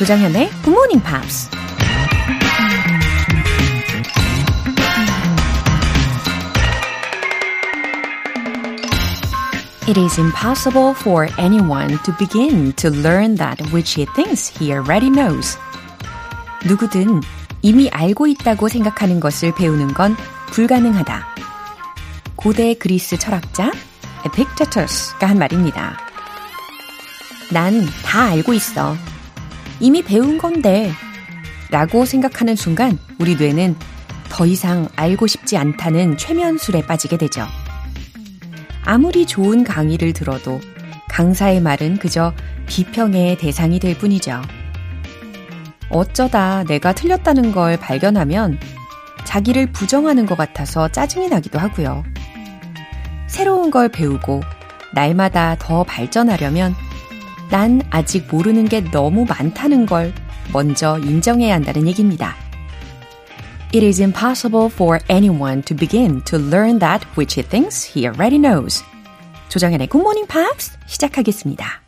조장현의 Good Morning Pops. It is impossible for anyone to begin to learn that which he thinks he already knows. 누구든 이미 알고 있다고 생각하는 것을 배우는 건 불가능하다. 고대 그리스 철학자 에픽테투스가 한 말입니다. 난 다 알고 있어. 이미 배운 건데. 라고 생각하는 순간 우리 뇌는 더 이상 알고 싶지 않다는 최면술에 빠지게 되죠. 아무리 좋은 강의를 들어도 강사의 말은 그저 비평의 대상이 될 뿐이죠. 어쩌다 내가 틀렸다는 걸 발견하면 자기를 부정하는 것 같아서 짜증이 나기도 하고요. 새로운 걸 배우고 날마다 더 발전하려면 난 아직 모르는 게 너무 많다는 걸 먼저 인정해야 한다는 얘기입니다. It is impossible for anyone to begin to learn that which he thinks he already knows. 조정현의 Good Morning Pops 시작하겠습니다.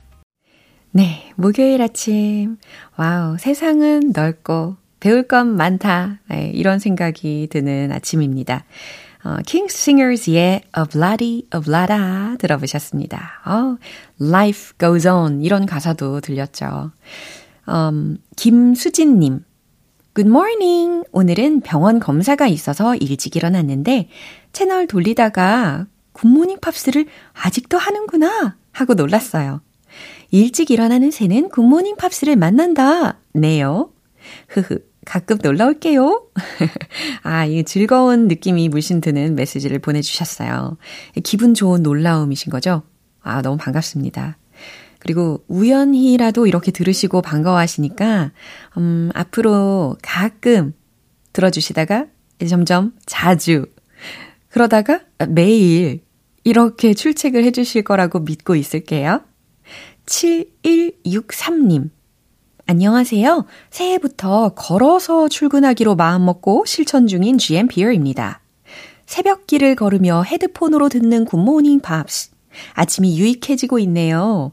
네, 목요일 아침. 와우, 세상은 넓고 배울 건 많다. 네, 이런 생각이 드는 아침입니다. 어, King Singers의 Obladi Oblada 들어보셨습니다. 어, Life Goes On 이런 가사도 들렸죠. 음, 김수진님. Good morning. 오늘은 병원 검사가 있어서 일찍 일어났는데 채널 돌리다가 굿모닝 팝스를 아직도 하는구나 하고 놀랐어요. 일찍 일어나는 새는 굿모닝 팝스를 만난다. 네요. 흐흐. 가끔 놀러 올게요. 아, 이 즐거운 느낌이 물씬 드는 메시지를 보내주셨어요. 기분 좋은 놀라움이신 거죠? 아, 너무 반갑습니다. 그리고 우연히라도 이렇게 들으시고 반가워하시니까, 음, 앞으로 가끔 들어주시다가 점점 자주, 그러다가 매일 이렇게 출첵을 해주실 거라고 믿고 있을게요. 7163님. 안녕하세요. 새해부터 걸어서 출근하기로 마음먹고 실천 중인 GMPR입니다. 새벽길을 걸으며 헤드폰으로 듣는 굿모닝 팝스. 아침이 유익해지고 있네요.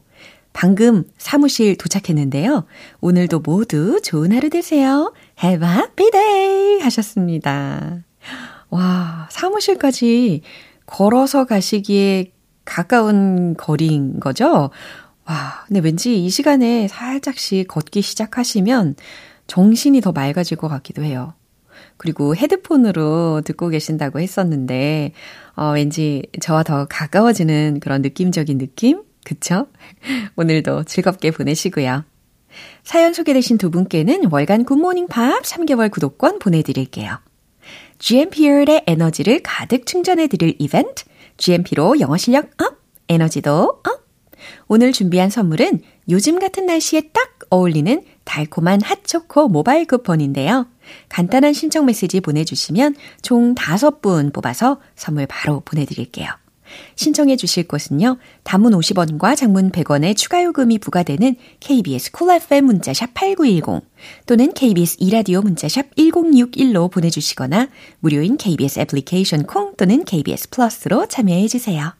방금 사무실 도착했는데요. 오늘도 모두 좋은 하루 되세요. Have a happy day! 하셨습니다. 와, 사무실까지 걸어서 가시기에 가까운 거리인 거죠? 와, 근데 왠지 이 시간에 살짝씩 걷기 시작하시면 정신이 더 맑아질 것 같기도 해요. 그리고 헤드폰으로 듣고 계신다고 했었는데, 어, 왠지 저와 더 가까워지는 그런 느낌적인 느낌? 그쵸? 오늘도 즐겁게 보내시고요. 사연 소개되신 두 분께는 월간 굿모닝 팝 3개월 구독권 보내드릴게요. GMP의 에너지를 가득 충전해드릴 이벤트, GMP로 영어 실력 up, 에너지도 up! 오늘 준비한 선물은 요즘 같은 날씨에 딱 어울리는 달콤한 핫초코 모바일 쿠폰인데요. 간단한 신청 메시지 보내주시면 총 5분 뽑아서 선물 바로 보내드릴게요. 신청해 주실 곳은요. 단문 50원과 장문 100원의 추가 요금이 부과되는 KBS Cool FM 문자샵 8910 또는 KBS 이라디오 문자샵 1061로 보내주시거나 무료인 KBS 애플리케이션 콩 또는 KBS 플러스로 참여해 주세요.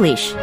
English.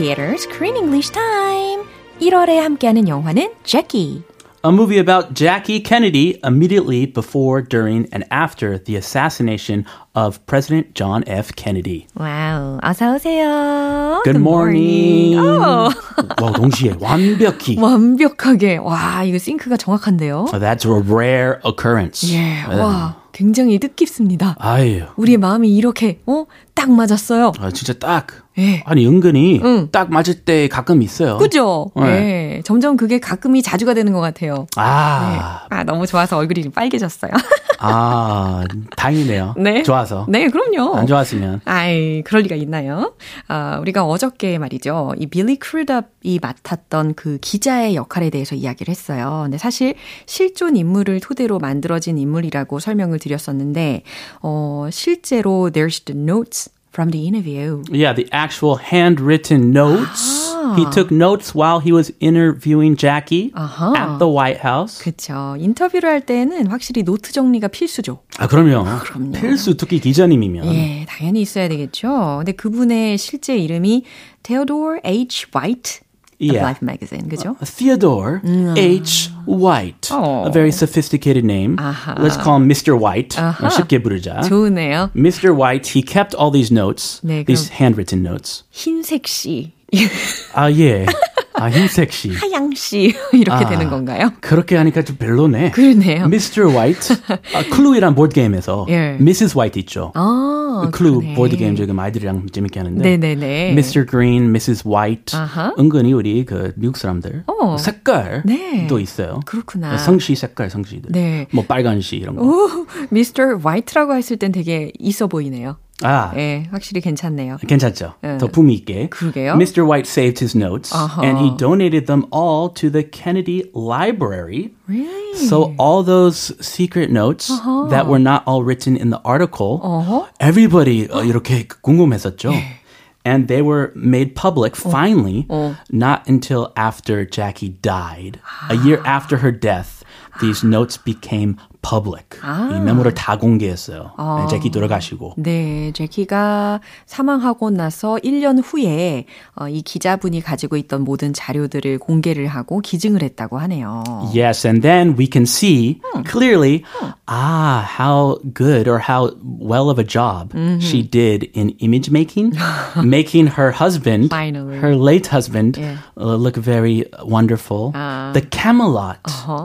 Theater Screen English Time. 1월에 함께하는 영화는 Jackie. a movie about Jackie Kennedy immediately before, during, and after the assassination of President John F. Kennedy. 와우, 어서 오세요. Good morning. 오, 와, 동시에 완벽히. 완벽하게. 와, 이거 싱크가 정확한데요. That's a rare occurrence. 예, 와, 굉장히 뜻깊습니다. 아유, 우리의 마음이 이렇게, 어, 딱 맞았어요. 아, 진짜 딱. 예. 아니, 은근히 응. 딱 맞을 때 가끔 있어요. 그죠? 네. 예. 점점 그게 가끔이 자주가 되는 것 같아요. 아, 아, 너무 좋아서 얼굴이 좀 빨개졌어요. 아, 다행이네요. 네. 좋아서. 네, 그럼요. 안 좋았으면. 아이, 그럴 리가 있나요? 아, 우리가 어저께 말이죠. 이 빌리 크루답이 맡았던 그 기자의 역할에 대해서 이야기를 했어요. 근데 사실 실존 인물을 토대로 만들어진 인물이라고 설명을 드렸었는데, 어, 실제로 there's the notes from the interview. Yeah, the actual handwritten notes. He took notes while he was interviewing Jackie 아하. at the White House. 그쵸. 인터뷰를 할 때는 확실히 노트 정리가 필수죠. 아, 그럼요. 그럼요. 필수 특히 기자님이면. 예, 당연히 있어야 되겠죠. 근데 그분의 실제 이름이 Theodore H. White of Yeah. Life Magazine, 그죠? Theodore H. White. 어. A very sophisticated name. 아하. Let's call him Mr. White. 아하. 쉽게 부르자. 좋으네요. Mr. White, he kept all these notes, 네, these handwritten notes. 흰색 씨, 아, 예. 아, 흰색 씨. 하양 씨 이렇게 아. 되는 건가요? 그렇게 하니까 좀 별로네. 그러네요. Mr. White. 아, 클루이란 보드게임에서 예. Mrs. White 있죠. 아, 클루 그러네. 보드게임 지금 아이들이랑 재밌게 하는데. 네네네. Mr. Green, Mrs. White. 아하. 은근히 우리 그 미국 사람들 어. 색깔도 네. 있어요. 그렇구나. 성씨 색깔 성씨들. 네. 뭐 빨간 씨 이런 거. 오, 미스터 화이트라고 했을 땐 되게 있어 보이네요. 아, 예, 확실히 괜찮네요. 괜찮죠. 예. 더 품위 있게. 그러게요. Mr. White saved his notes 아하. and he donated them all to the Kennedy Library. Really? So all those secret notes that were not all written in the article, 어허. everybody 어, 이렇게 궁금했었죠. And they were made public finally, not until after Jackie died. A year after her death, these notes became public. 이 메모를 다 공개했어요. 네, 제키 돌아가시고. 네, 제키가 사망하고 나서 1년 후에 어, 이 기자분이 가지고 있던 모든 자료들을 공개를 하고 기증을 했다고 하네요. Yes, and then we can see clearly, ah, how good or how well of a job she did in image making, making her husband, Finally. her late husband, Yeah. uh, look very wonderful. the Camelot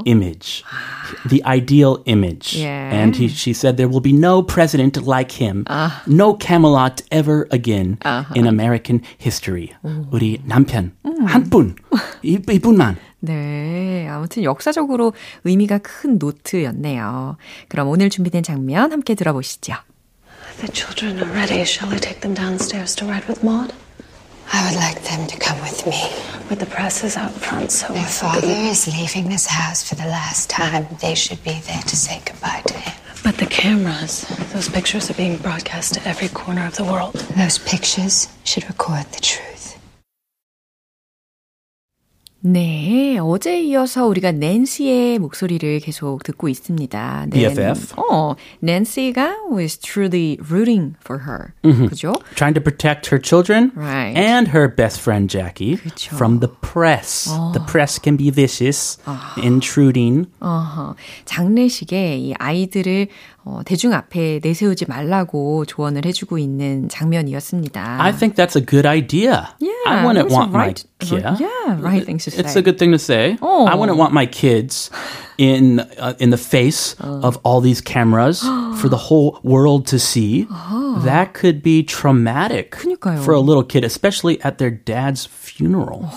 image, the ideal image. Yeah. And he, she said there will be no president like him, no Camelot ever again in American history. 우리 남편 한 분, 이, 이분만. 네, 아무튼 역사적으로 의미가 큰 노트였네요. 그럼 오늘 준비된 장면 함께 들어보시죠. The children are ready. Shall I take them downstairs to ride with Maud? I would like them to come with me. But the press is out front, so I father is leaving this house for the last time. They should be there to say goodbye to him. But the cameras, those pictures are being broadcast to every corner of the world. Those pictures should record the truth. 네, 어제 이어서 우리가 낸시의 목소리를 계속 듣고 있습니다. 네, BFF. 어, 낸시가 was truly rooting for her. 그죠? trying to protect her children Right. and her best friend Jackie 그쵸. from the press. The press can be vicious, intruding. 어허, 장례식에 이 아이들을 어, 대중 앞에 내세우지 말라고 조언을 해주고 있는 장면이었습니다. I think that's a good idea. Yeah, I wouldn't those are want right- my kid. yeah, right things to It's say. a good thing to say. Oh. I wouldn't want my kids in uh, in the face of all these cameras for the whole world to see. That could be traumatic 그니까요. for a little kid, especially at their dad's funeral.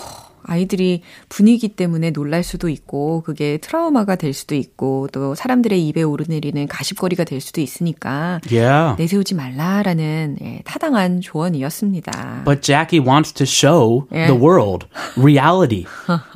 아이들이 분위기 때문에 놀랄 수도 있고 그게 트라우마가 될 수도 있고 또 사람들의 입에 오르내리는 가십거리가 될 수도 있으니까 Yeah. 내세우지 말라라는 예, 타당한 조언이었습니다. But Jackie wants to show Yeah. the world reality.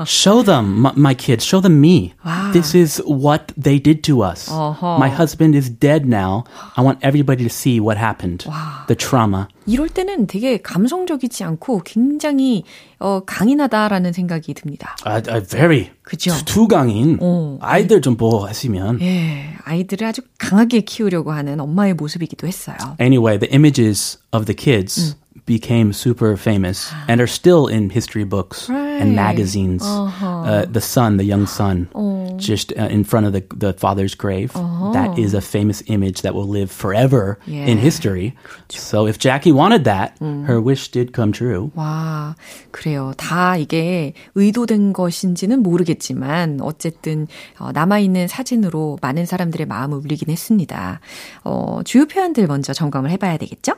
show them, my, my kids, show them me. This is what they did to us. 어허. My husband is dead now. I want everybody to see what happened. The trauma. 이럴 때는 되게 감성적이지 않고 굉장히 어, 강인하다라는 생각이 듭니다. Uh, uh, very. 그죠? 두- 두강인 어. 아이들 좀 보고 했으면. 예, 아이들을 아주 강하게 키우려고 하는 엄마의 모습이기도 했어요. Anyway, the images of the kids became super famous and are still in history books Right. and magazines. Uh-huh. Uh, the son, the young son, Oh. just uh, in front of the, the father's grave. That is a famous image that will live forever in Yeah. history. So if Jackie wanted that, her wish did come true. 와, 그래요. 다 이게 의도된 것인지는 모르겠지만, 어쨌든, 어, 남아있는 사진으로 많은 사람들의 마음을 울리긴 했습니다. 어, 주요 표현들 먼저 점검을 해봐야 되겠죠?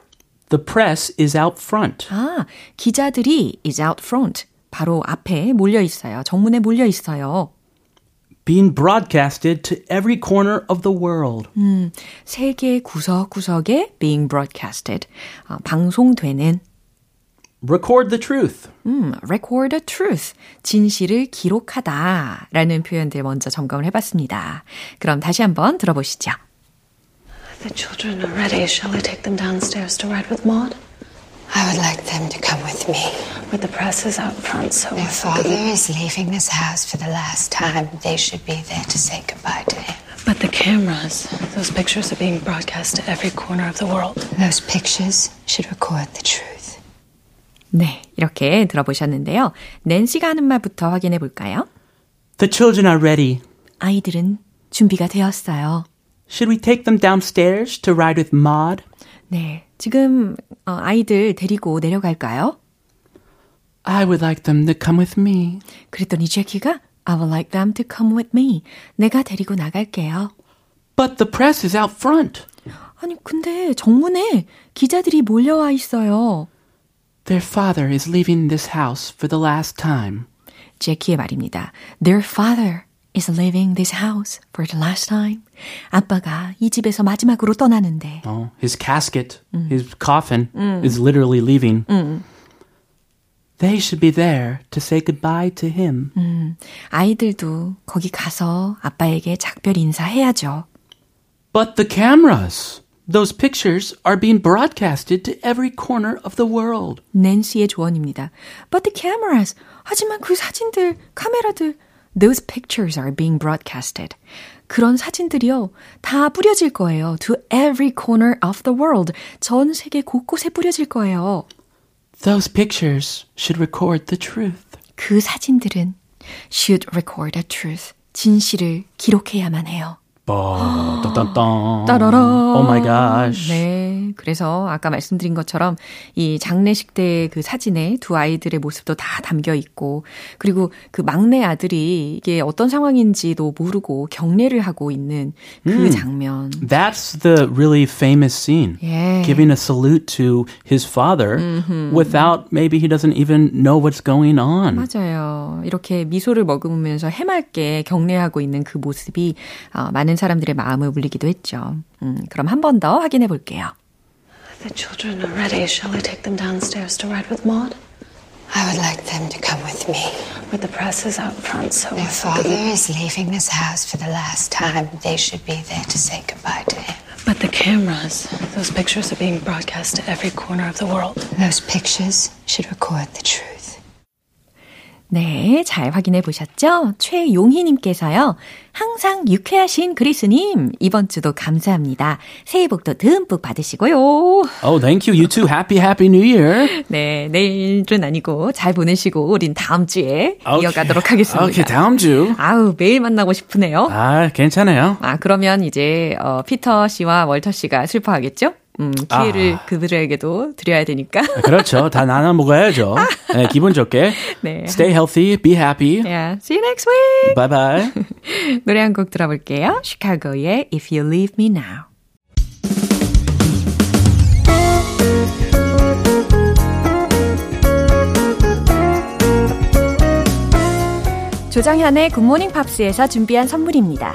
The press is out front. 아, 기자들이 is out front. 바로 앞에 몰려 있어요. 정문에 몰려 있어요. Being broadcasted to every corner of the world. 세계 구석구석에 being broadcasted. 어, 방송되는 Record the truth. 음, record the truth. 진실을 기록하다. 라는 표현들 먼저 점검을 해봤습니다. 그럼 다시 한번 들어보시죠. The children are ready. Shall I take them downstairs to ride with Maud? I would like them to come with me. But the press is out front, so Their father is leaving this house for the last time. They should be there to say goodbye to him. But the cameras, those pictures are being broadcast to every corner of the world. Those pictures should record the truth. 네, 이렇게 들어보셨는데요. 낸시가 하는 말부터 확인해 볼까요? The children are ready. 아이들은 준비가 되었어요. Should we take them downstairs to ride with Maud? 네, 지금 어, 아이들 데리고 내려갈까요? I would like them to come with me. 그랬더니 제키가 I would like them to come with me. 내가 데리고 나갈게요. But the press is out front. 아니, 근데 정문에 기자들이 몰려와 있어요. Their father is leaving this house for the last time. 제키의 말입니다. Their father is leaving this house for the last time. 아빠가 이 집에서 마지막으로 떠나는데 Oh, his casket, his coffin is literally leaving. They should be there to say goodbye to him. 아이들도 거기 가서 아빠에게 작별 인사해야죠. But the cameras, those pictures are being broadcasted to every corner of the world. 낸시의 조언입니다. But the cameras. 하지만 그 사진들, 카메라들, those pictures are being broadcasted. 그런 사진들이요, 다 뿌려질 거예요. To every corner of the world. 전 세계 곳곳에 뿌려질 거예요. Those pictures should record the truth. 그 사진들은 should record the truth. 진실을 기록해야만 해요. Oh, dun. 따라라. Oh my gosh. 네. 그래서 아까 말씀드린 것처럼 이 장례식 때 그 사진에 두 아이들의 모습도 다 담겨 있고 그리고 그 막내 아들이 이게 어떤 상황인지도 모르고 경례를 하고 있는 그 장면. That's the really famous scene. Yeah. Giving a salute to his father without maybe he doesn't even know what's going on. 맞아요. 이렇게 미소를 머금으면서 해맑게 경례하고 있는 그 모습이 어, 많은 사람들의 마음을 울리기도 했죠. 음, 그럼 한 번 더 확인해 볼게요. The children are ready. Shall I take them downstairs to ride with Maud? I would like them to come with me. But the press is out front, so Their father is leaving this house for the last time. They should be there to say goodbye to him. But the cameras, those pictures are being broadcast to every corner of the world. Those pictures should record the truth. 네, 잘 확인해 보셨죠? 최용희님께서요. 항상 유쾌하신 그리스님, 이번 주도 감사합니다. 새해 복도 듬뿍 받으시고요. Oh, thank you. You too. Happy, happy New Year. 네, 내일은 아니고 잘 보내시고 우린 다음 주에 이어가도록 하겠습니다. Okay, 다음 주. 아우, 매일 만나고 싶으네요. 아, 괜찮아요. 아, 그러면 이제 어, 피터 씨와 월터 씨가 슬퍼하겠죠? 음, 기회를 아. 그들에게도 드려야 되니까. 그렇죠. 다 나눠 먹어야죠. 네, 기분 좋게. 네. Stay healthy, be happy. Yeah, see you next week. Bye bye. 노래 한 곡 들어볼게요. 시카고의 If You Leave Me Now. 조정현의 굿모닝 팝스에서 준비한 선물입니다.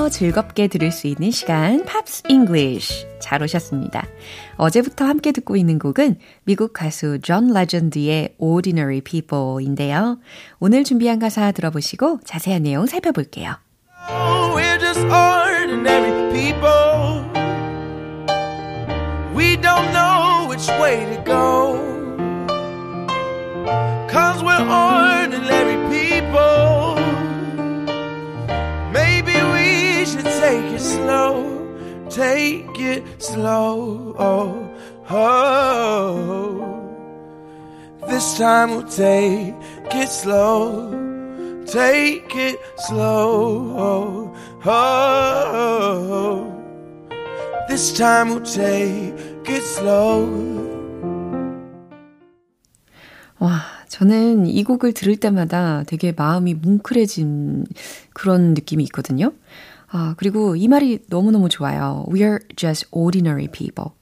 더 즐겁게 들을 수 있는 시간, Pops English. 잘 오셨습니다. 어제부터 함께 듣고 있는 곡은 미국 가수 존 레전드의 Ordinary People인데요. 오늘 준비한 가사 들어보시고 자세한 내용 살펴볼게요. Oh, we're just ordinary people. We don't know which way to go. Cause we're ordinary people. Take it slow. Take it slow. Oh, oh. This time we'll take it slow. Take it slow. Oh, oh. This time we'll take it slow. 와, 저는 이 곡을 들을 때마다 되게 마음이 뭉클해진 그런 느낌이 있거든요. 아, 그리고 이 말이 너무너무 좋아요. We're just ordinary people.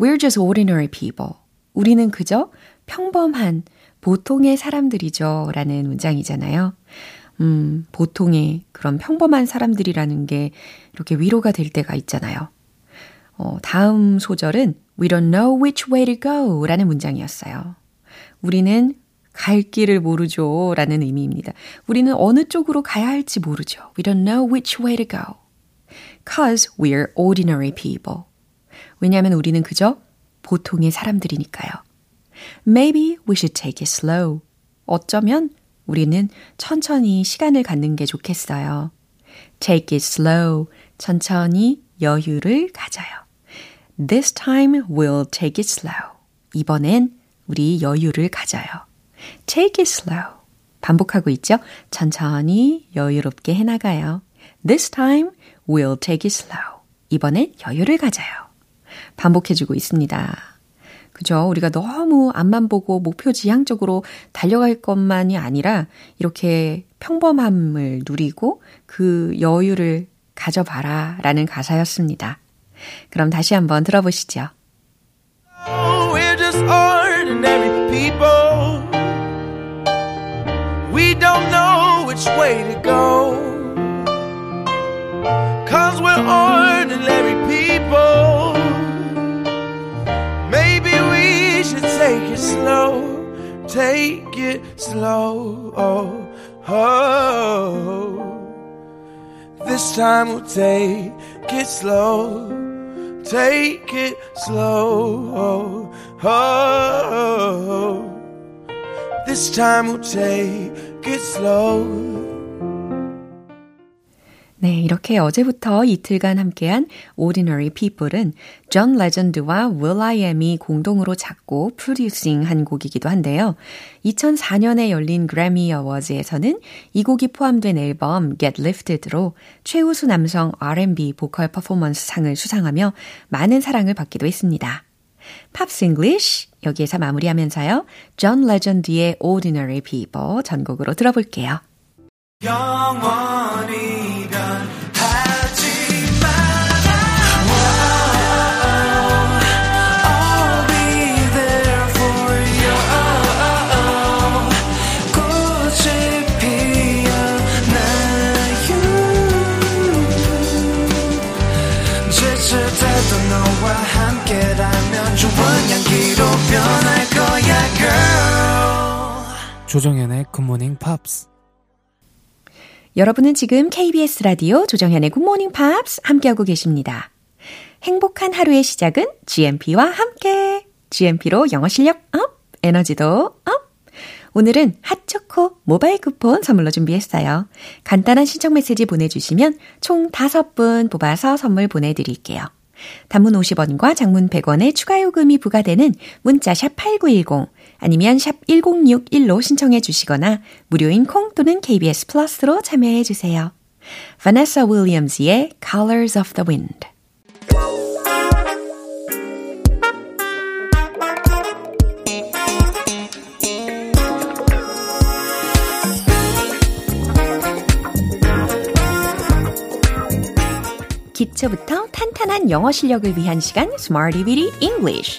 We're just ordinary people. 우리는 그저 평범한 보통의 사람들이죠. 라는 문장이잖아요. 음, 보통의 그런 평범한 사람들이라는 게 이렇게 위로가 될 때가 있잖아요. 어, 다음 소절은 We don't know which way to go 라는 문장이었어요. 우리는 갈 길을 모르죠. 라는 의미입니다. 우리는 어느 쪽으로 가야 할지 모르죠. We don't know which way to go. Cause we're ordinary people. 왜냐하면 우리는 그저 보통의 사람들이니까요. Maybe we should take it slow. 어쩌면 우리는 천천히 시간을 갖는 게 좋겠어요. Take it slow. 천천히 여유를 가져요. This time we'll take it slow. 이번엔 우리 여유를 가져요. Take it slow. 반복하고 있죠? 천천히 여유롭게 해나가요. This time we'll take it slow. 이번엔 여유를 가져요. 반복해주고 있습니다. 그죠? 우리가 너무 앞만 보고 목표 지향적으로 달려갈 것만이 아니라 이렇게 평범함을 누리고 그 여유를 가져봐라 라는 가사였습니다. 그럼 다시 한번 들어보시죠. Oh, don't know which way to go. Cause we're ordinary people. Maybe we should take it slow. Take it slow. Oh, oh. This time we'll take it slow. Take it slow. Oh, oh. This time we'll take. 네, 이렇게 어제부터 이틀간 함께한 Ordinary People은 존 레전드와 will.i.am이 공동으로 작곡 프로듀싱 한 곡이기도 한데요. 2004년에 열린 그래미 어워즈에서는 이 곡이 포함된 앨범 Get Lifted로 최우수 남성 R&B 보컬 퍼포먼스 상을 수상하며 많은 사랑을 받기도 했습니다. Pops English 여기에서 마무리하면서요. 존 레전드의 Ordinary People 전곡으로 들어볼게요. 영원히 조정현의 굿모닝 팝스 여러분은 지금 KBS 라디오 조정현의 굿모닝 팝스 함께하고 계십니다. 행복한 하루의 시작은 GMP와 함께. GMP로 영어 실력 up, 에너지도 up. 오늘은 핫초코 모바일 쿠폰 선물로 준비했어요. 간단한 신청 메시지 보내주시면 총 5분 뽑아서 선물 보내드릴게요. 단문 50원과 장문 100원의 추가 요금이 부과되는 문자 샵 8910 아니면 샵 1061로 신청해 주시거나 무료인 콩 또는 KBS 플러스로 참여해 주세요. Vanessa Williams의 Colors of the Wind 기초부터 탄탄한 영어 실력을 위한 시간 Smarty Weedy English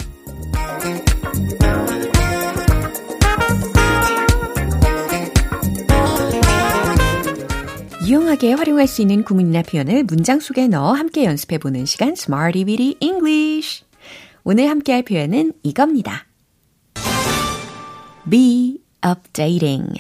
유용하게 활용할 수 있는 구문이나 표현을 문장 속에 넣어 함께 연습해보는 시간 Smarty Weedy English. 오늘 함께 할 표현은 이겁니다. be updating.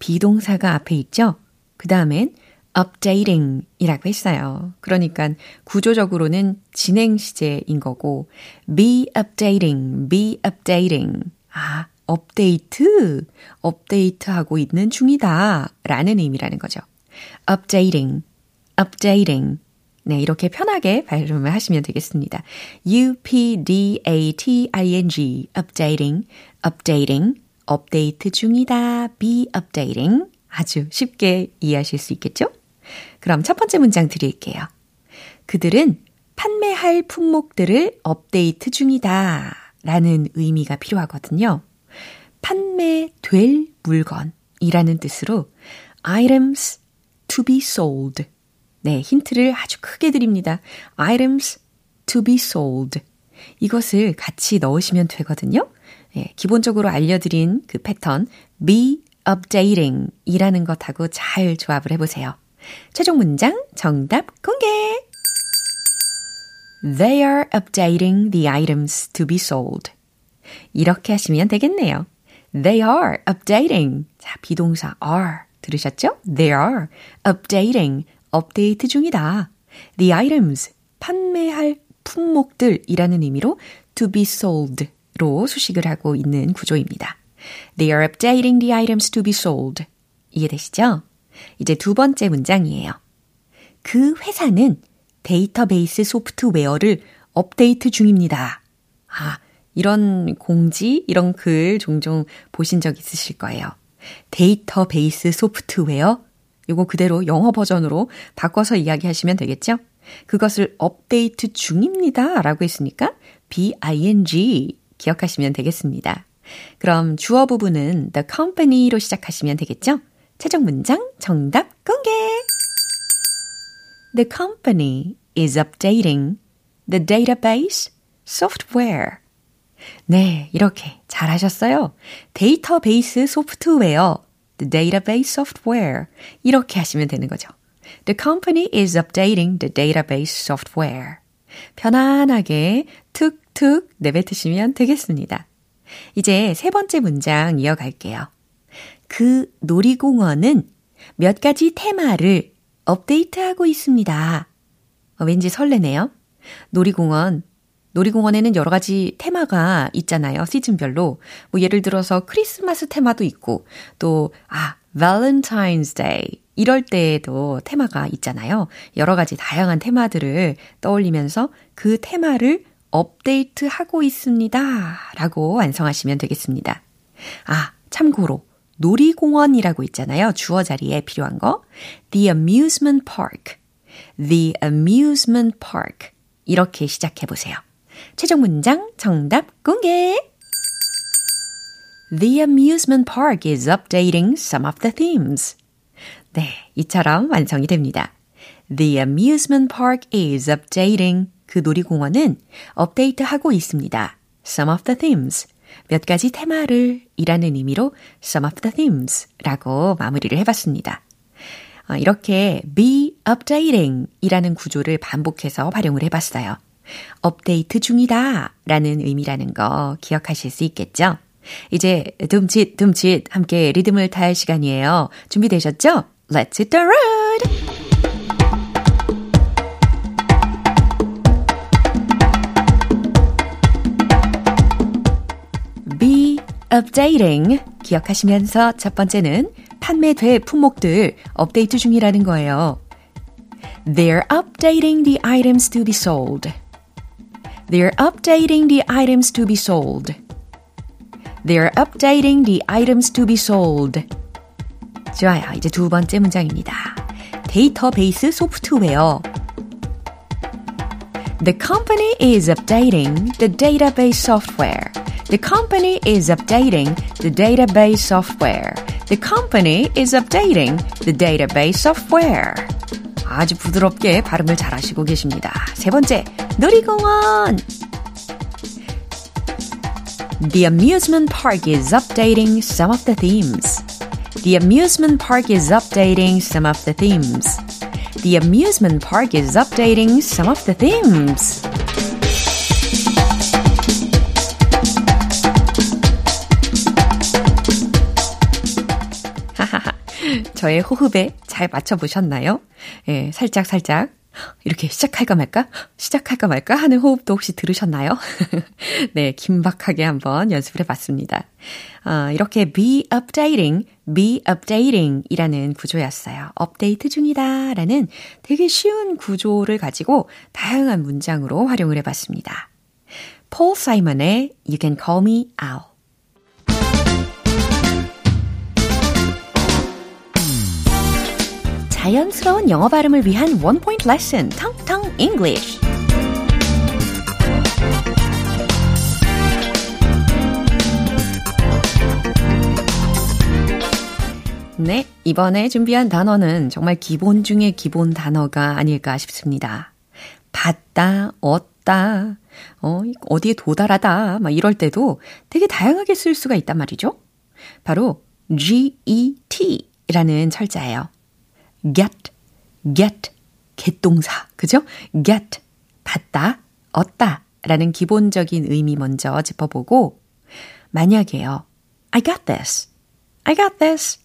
비동사가 앞에 있죠? 그 다음엔 updating 이라고 했어요. 그러니까 구조적으로는 진행 시제인 거고, be updating, be updating. 아, 업데이트, 업데이트하고 있는 중이다 라는 의미라는 거죠. Updating, updating. 네, 이렇게 편하게 발음을 하시면 되겠습니다. U-P-D-A-T-I-N-G, updating, updating, 업데이트 중이다, be updating. 아주 쉽게 이해하실 수 있겠죠? 그럼 첫 번째 문장 드릴게요. 그들은 판매할 품목들을 업데이트 중이다 라는 의미가 필요하거든요. 판매될 물건이라는 뜻으로 items to be sold. 네, 힌트를 아주 크게 드립니다. items to be sold. 이것을 같이 넣으시면 되거든요. 네, 기본적으로 알려드린 그 패턴 be updating 이라는 것하고 잘 조합을 해보세요. 최종 문장 정답 공개! They are updating the items to be sold. 이렇게 하시면 되겠네요. They are updating. 자, 비동사 are. 들으셨죠? They are updating. 업데이트 중이다. The items. 판매할 품목들이라는 의미로 to be sold로 수식을 하고 있는 구조입니다. They are updating the items to be sold. 이해되시죠? 이제 두 번째 문장이에요. 그 회사는 데이터베이스 소프트웨어를 업데이트 중입니다. 아, 이런 공지, 이런 글 종종 보신 적 있으실 거예요. 데이터베이스 소프트웨어, 요거 그대로 영어 버전으로 바꿔서 이야기하시면 되겠죠? 그것을 업데이트 중입니다. 라고 했으니까 BING 기억하시면 되겠습니다. 그럼 주어 부분은 the company로 시작하시면 되겠죠? 최종 문장 정답 공개! The company is updating the database software. 네, 이렇게 잘하셨어요. 데이터베이스 소프트웨어, the database software. 이렇게 하시면 되는 거죠. The company is updating the database software. 편안하게 툭툭 내뱉으시면 되겠습니다. 이제 세 번째 문장 이어갈게요. 그 놀이공원은 몇 가지 테마를 업데이트하고 있습니다. 어, 왠지 설레네요. 놀이공원 놀이공원에는 여러 가지 테마가 있잖아요. 시즌별로. 뭐 예를 들어서 크리스마스 테마도 있고 또 아, Valentine's Day 이럴 때에도 테마가 있잖아요. 여러 가지 다양한 테마들을 떠올리면서 그 테마를 업데이트하고 있습니다. 라고 완성하시면 되겠습니다. 아, 참고로 놀이공원이라고 있잖아요. 주어 자리에 필요한 거. The amusement park. The amusement park. 이렇게 시작해 보세요. 최종 문장 정답 공개! The amusement park is updating some of the themes. 네, 이처럼 완성이 됩니다. The amusement park is updating. 그 놀이공원은 업데이트하고 있습니다. Some of the themes. 몇 가지 테마를 이라는 의미로 some of the themes 라고 마무리를 해봤습니다. 이렇게 be updating 이라는 구조를 반복해서 활용을 해봤어요. 업데이트 중이다 라는 의미라는 거 기억하실 수 있겠죠? 이제 둠칫 둠칫 함께 리듬을 탈 시간이에요. 준비되셨죠? Let's hit the road! be updating 기억하시면서 첫 번째는 판매될 품목들 업데이트 중이라는 거예요. They're updating the items to be sold. They're updating the items to be sold. They're updating the items to be sold. 좋아요. 이제 두 번째 문장입니다. 데이터베이스 소프트웨어. The company is updating the database software. The company is updating the database software. The company is updating the database software. 아주 부드럽게 발음을 잘 하시고 계십니다. 세 번째, 놀이공원. The amusement park is updating some of the themes. The amusement park is updating some of the themes. The amusement park is updating some of the themes. 저의 호흡에 잘 맞춰보셨나요? 예, 살짝, 살짝. 이렇게 시작할까 말까? 시작할까 말까? 하는 호흡도 혹시 들으셨나요? 네, 긴박하게 한번 연습을 해봤습니다. 어, 이렇게 be updating, be updating 이라는 구조였어요. 업데이트 중이다 라는 되게 쉬운 구조를 가지고 다양한 문장으로 활용을 해봤습니다. 폴 사이먼의 You Can Call Me Out. 자연스러운 영어 발음을 위한 원 포인트 레슨, 텅텅 English. 네, 이번에 준비한 단어는 정말 기본 중의 기본 단어가 아닐까 싶습니다. 받다, 얻다, 어, 어디에 도달하다, 막 이럴 때도 되게 다양하게 쓸 수가 있단 말이죠. 바로 GET 라는 철자예요. Get, get, 개동사. 그죠? get, 받다, 얻다 라는 기본적인 의미 먼저 짚어보고, 만약에요. I got this. I got this.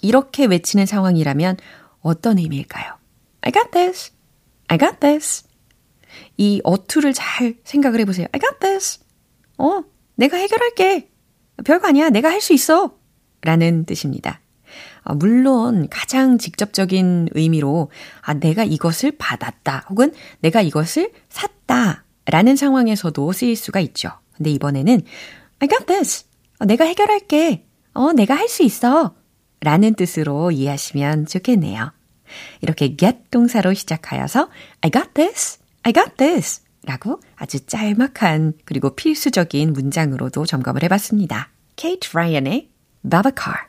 이렇게 외치는 상황이라면 어떤 의미일까요? I got this. I got this. 이 어투를 잘 생각을 해보세요. I got this. 어, 내가 해결할게. 별거 아니야. 내가 할 수 있어. 라는 뜻입니다. 아, 물론 가장 직접적인 의미로 아, 내가 이것을 받았다 혹은 내가 이것을 샀다 라는 상황에서도 쓰일 수가 있죠. 근데 이번에는 I got this. 어, 내가 해결할게. 어, 내가 할 수 있어. 라는 뜻으로 이해하시면 좋겠네요. 이렇게 get 동사로 시작하여서 I got this, I got this 라고 아주 짤막한 그리고 필수적인 문장으로도 점검을 해봤습니다. 케이트 라이언의 Babacar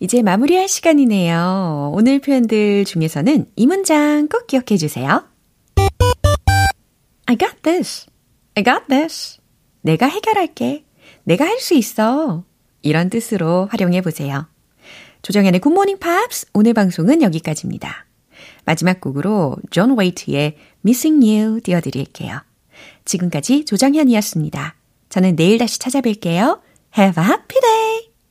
이제 마무리할 시간이네요. 오늘 표현들 중에서는 이 문장 꼭 기억해 주세요. I got this. I got this. 내가 해결할게. 내가 할 수 있어. 이런 뜻으로 활용해 보세요. 조정현의 굿모닝 팝스 오늘 방송은 여기까지입니다. 마지막 곡으로 존 웨이트의 Missing You 띄워드릴게요. 지금까지 조정현이었습니다. 저는 내일 다시 찾아뵐게요. Have a happy day!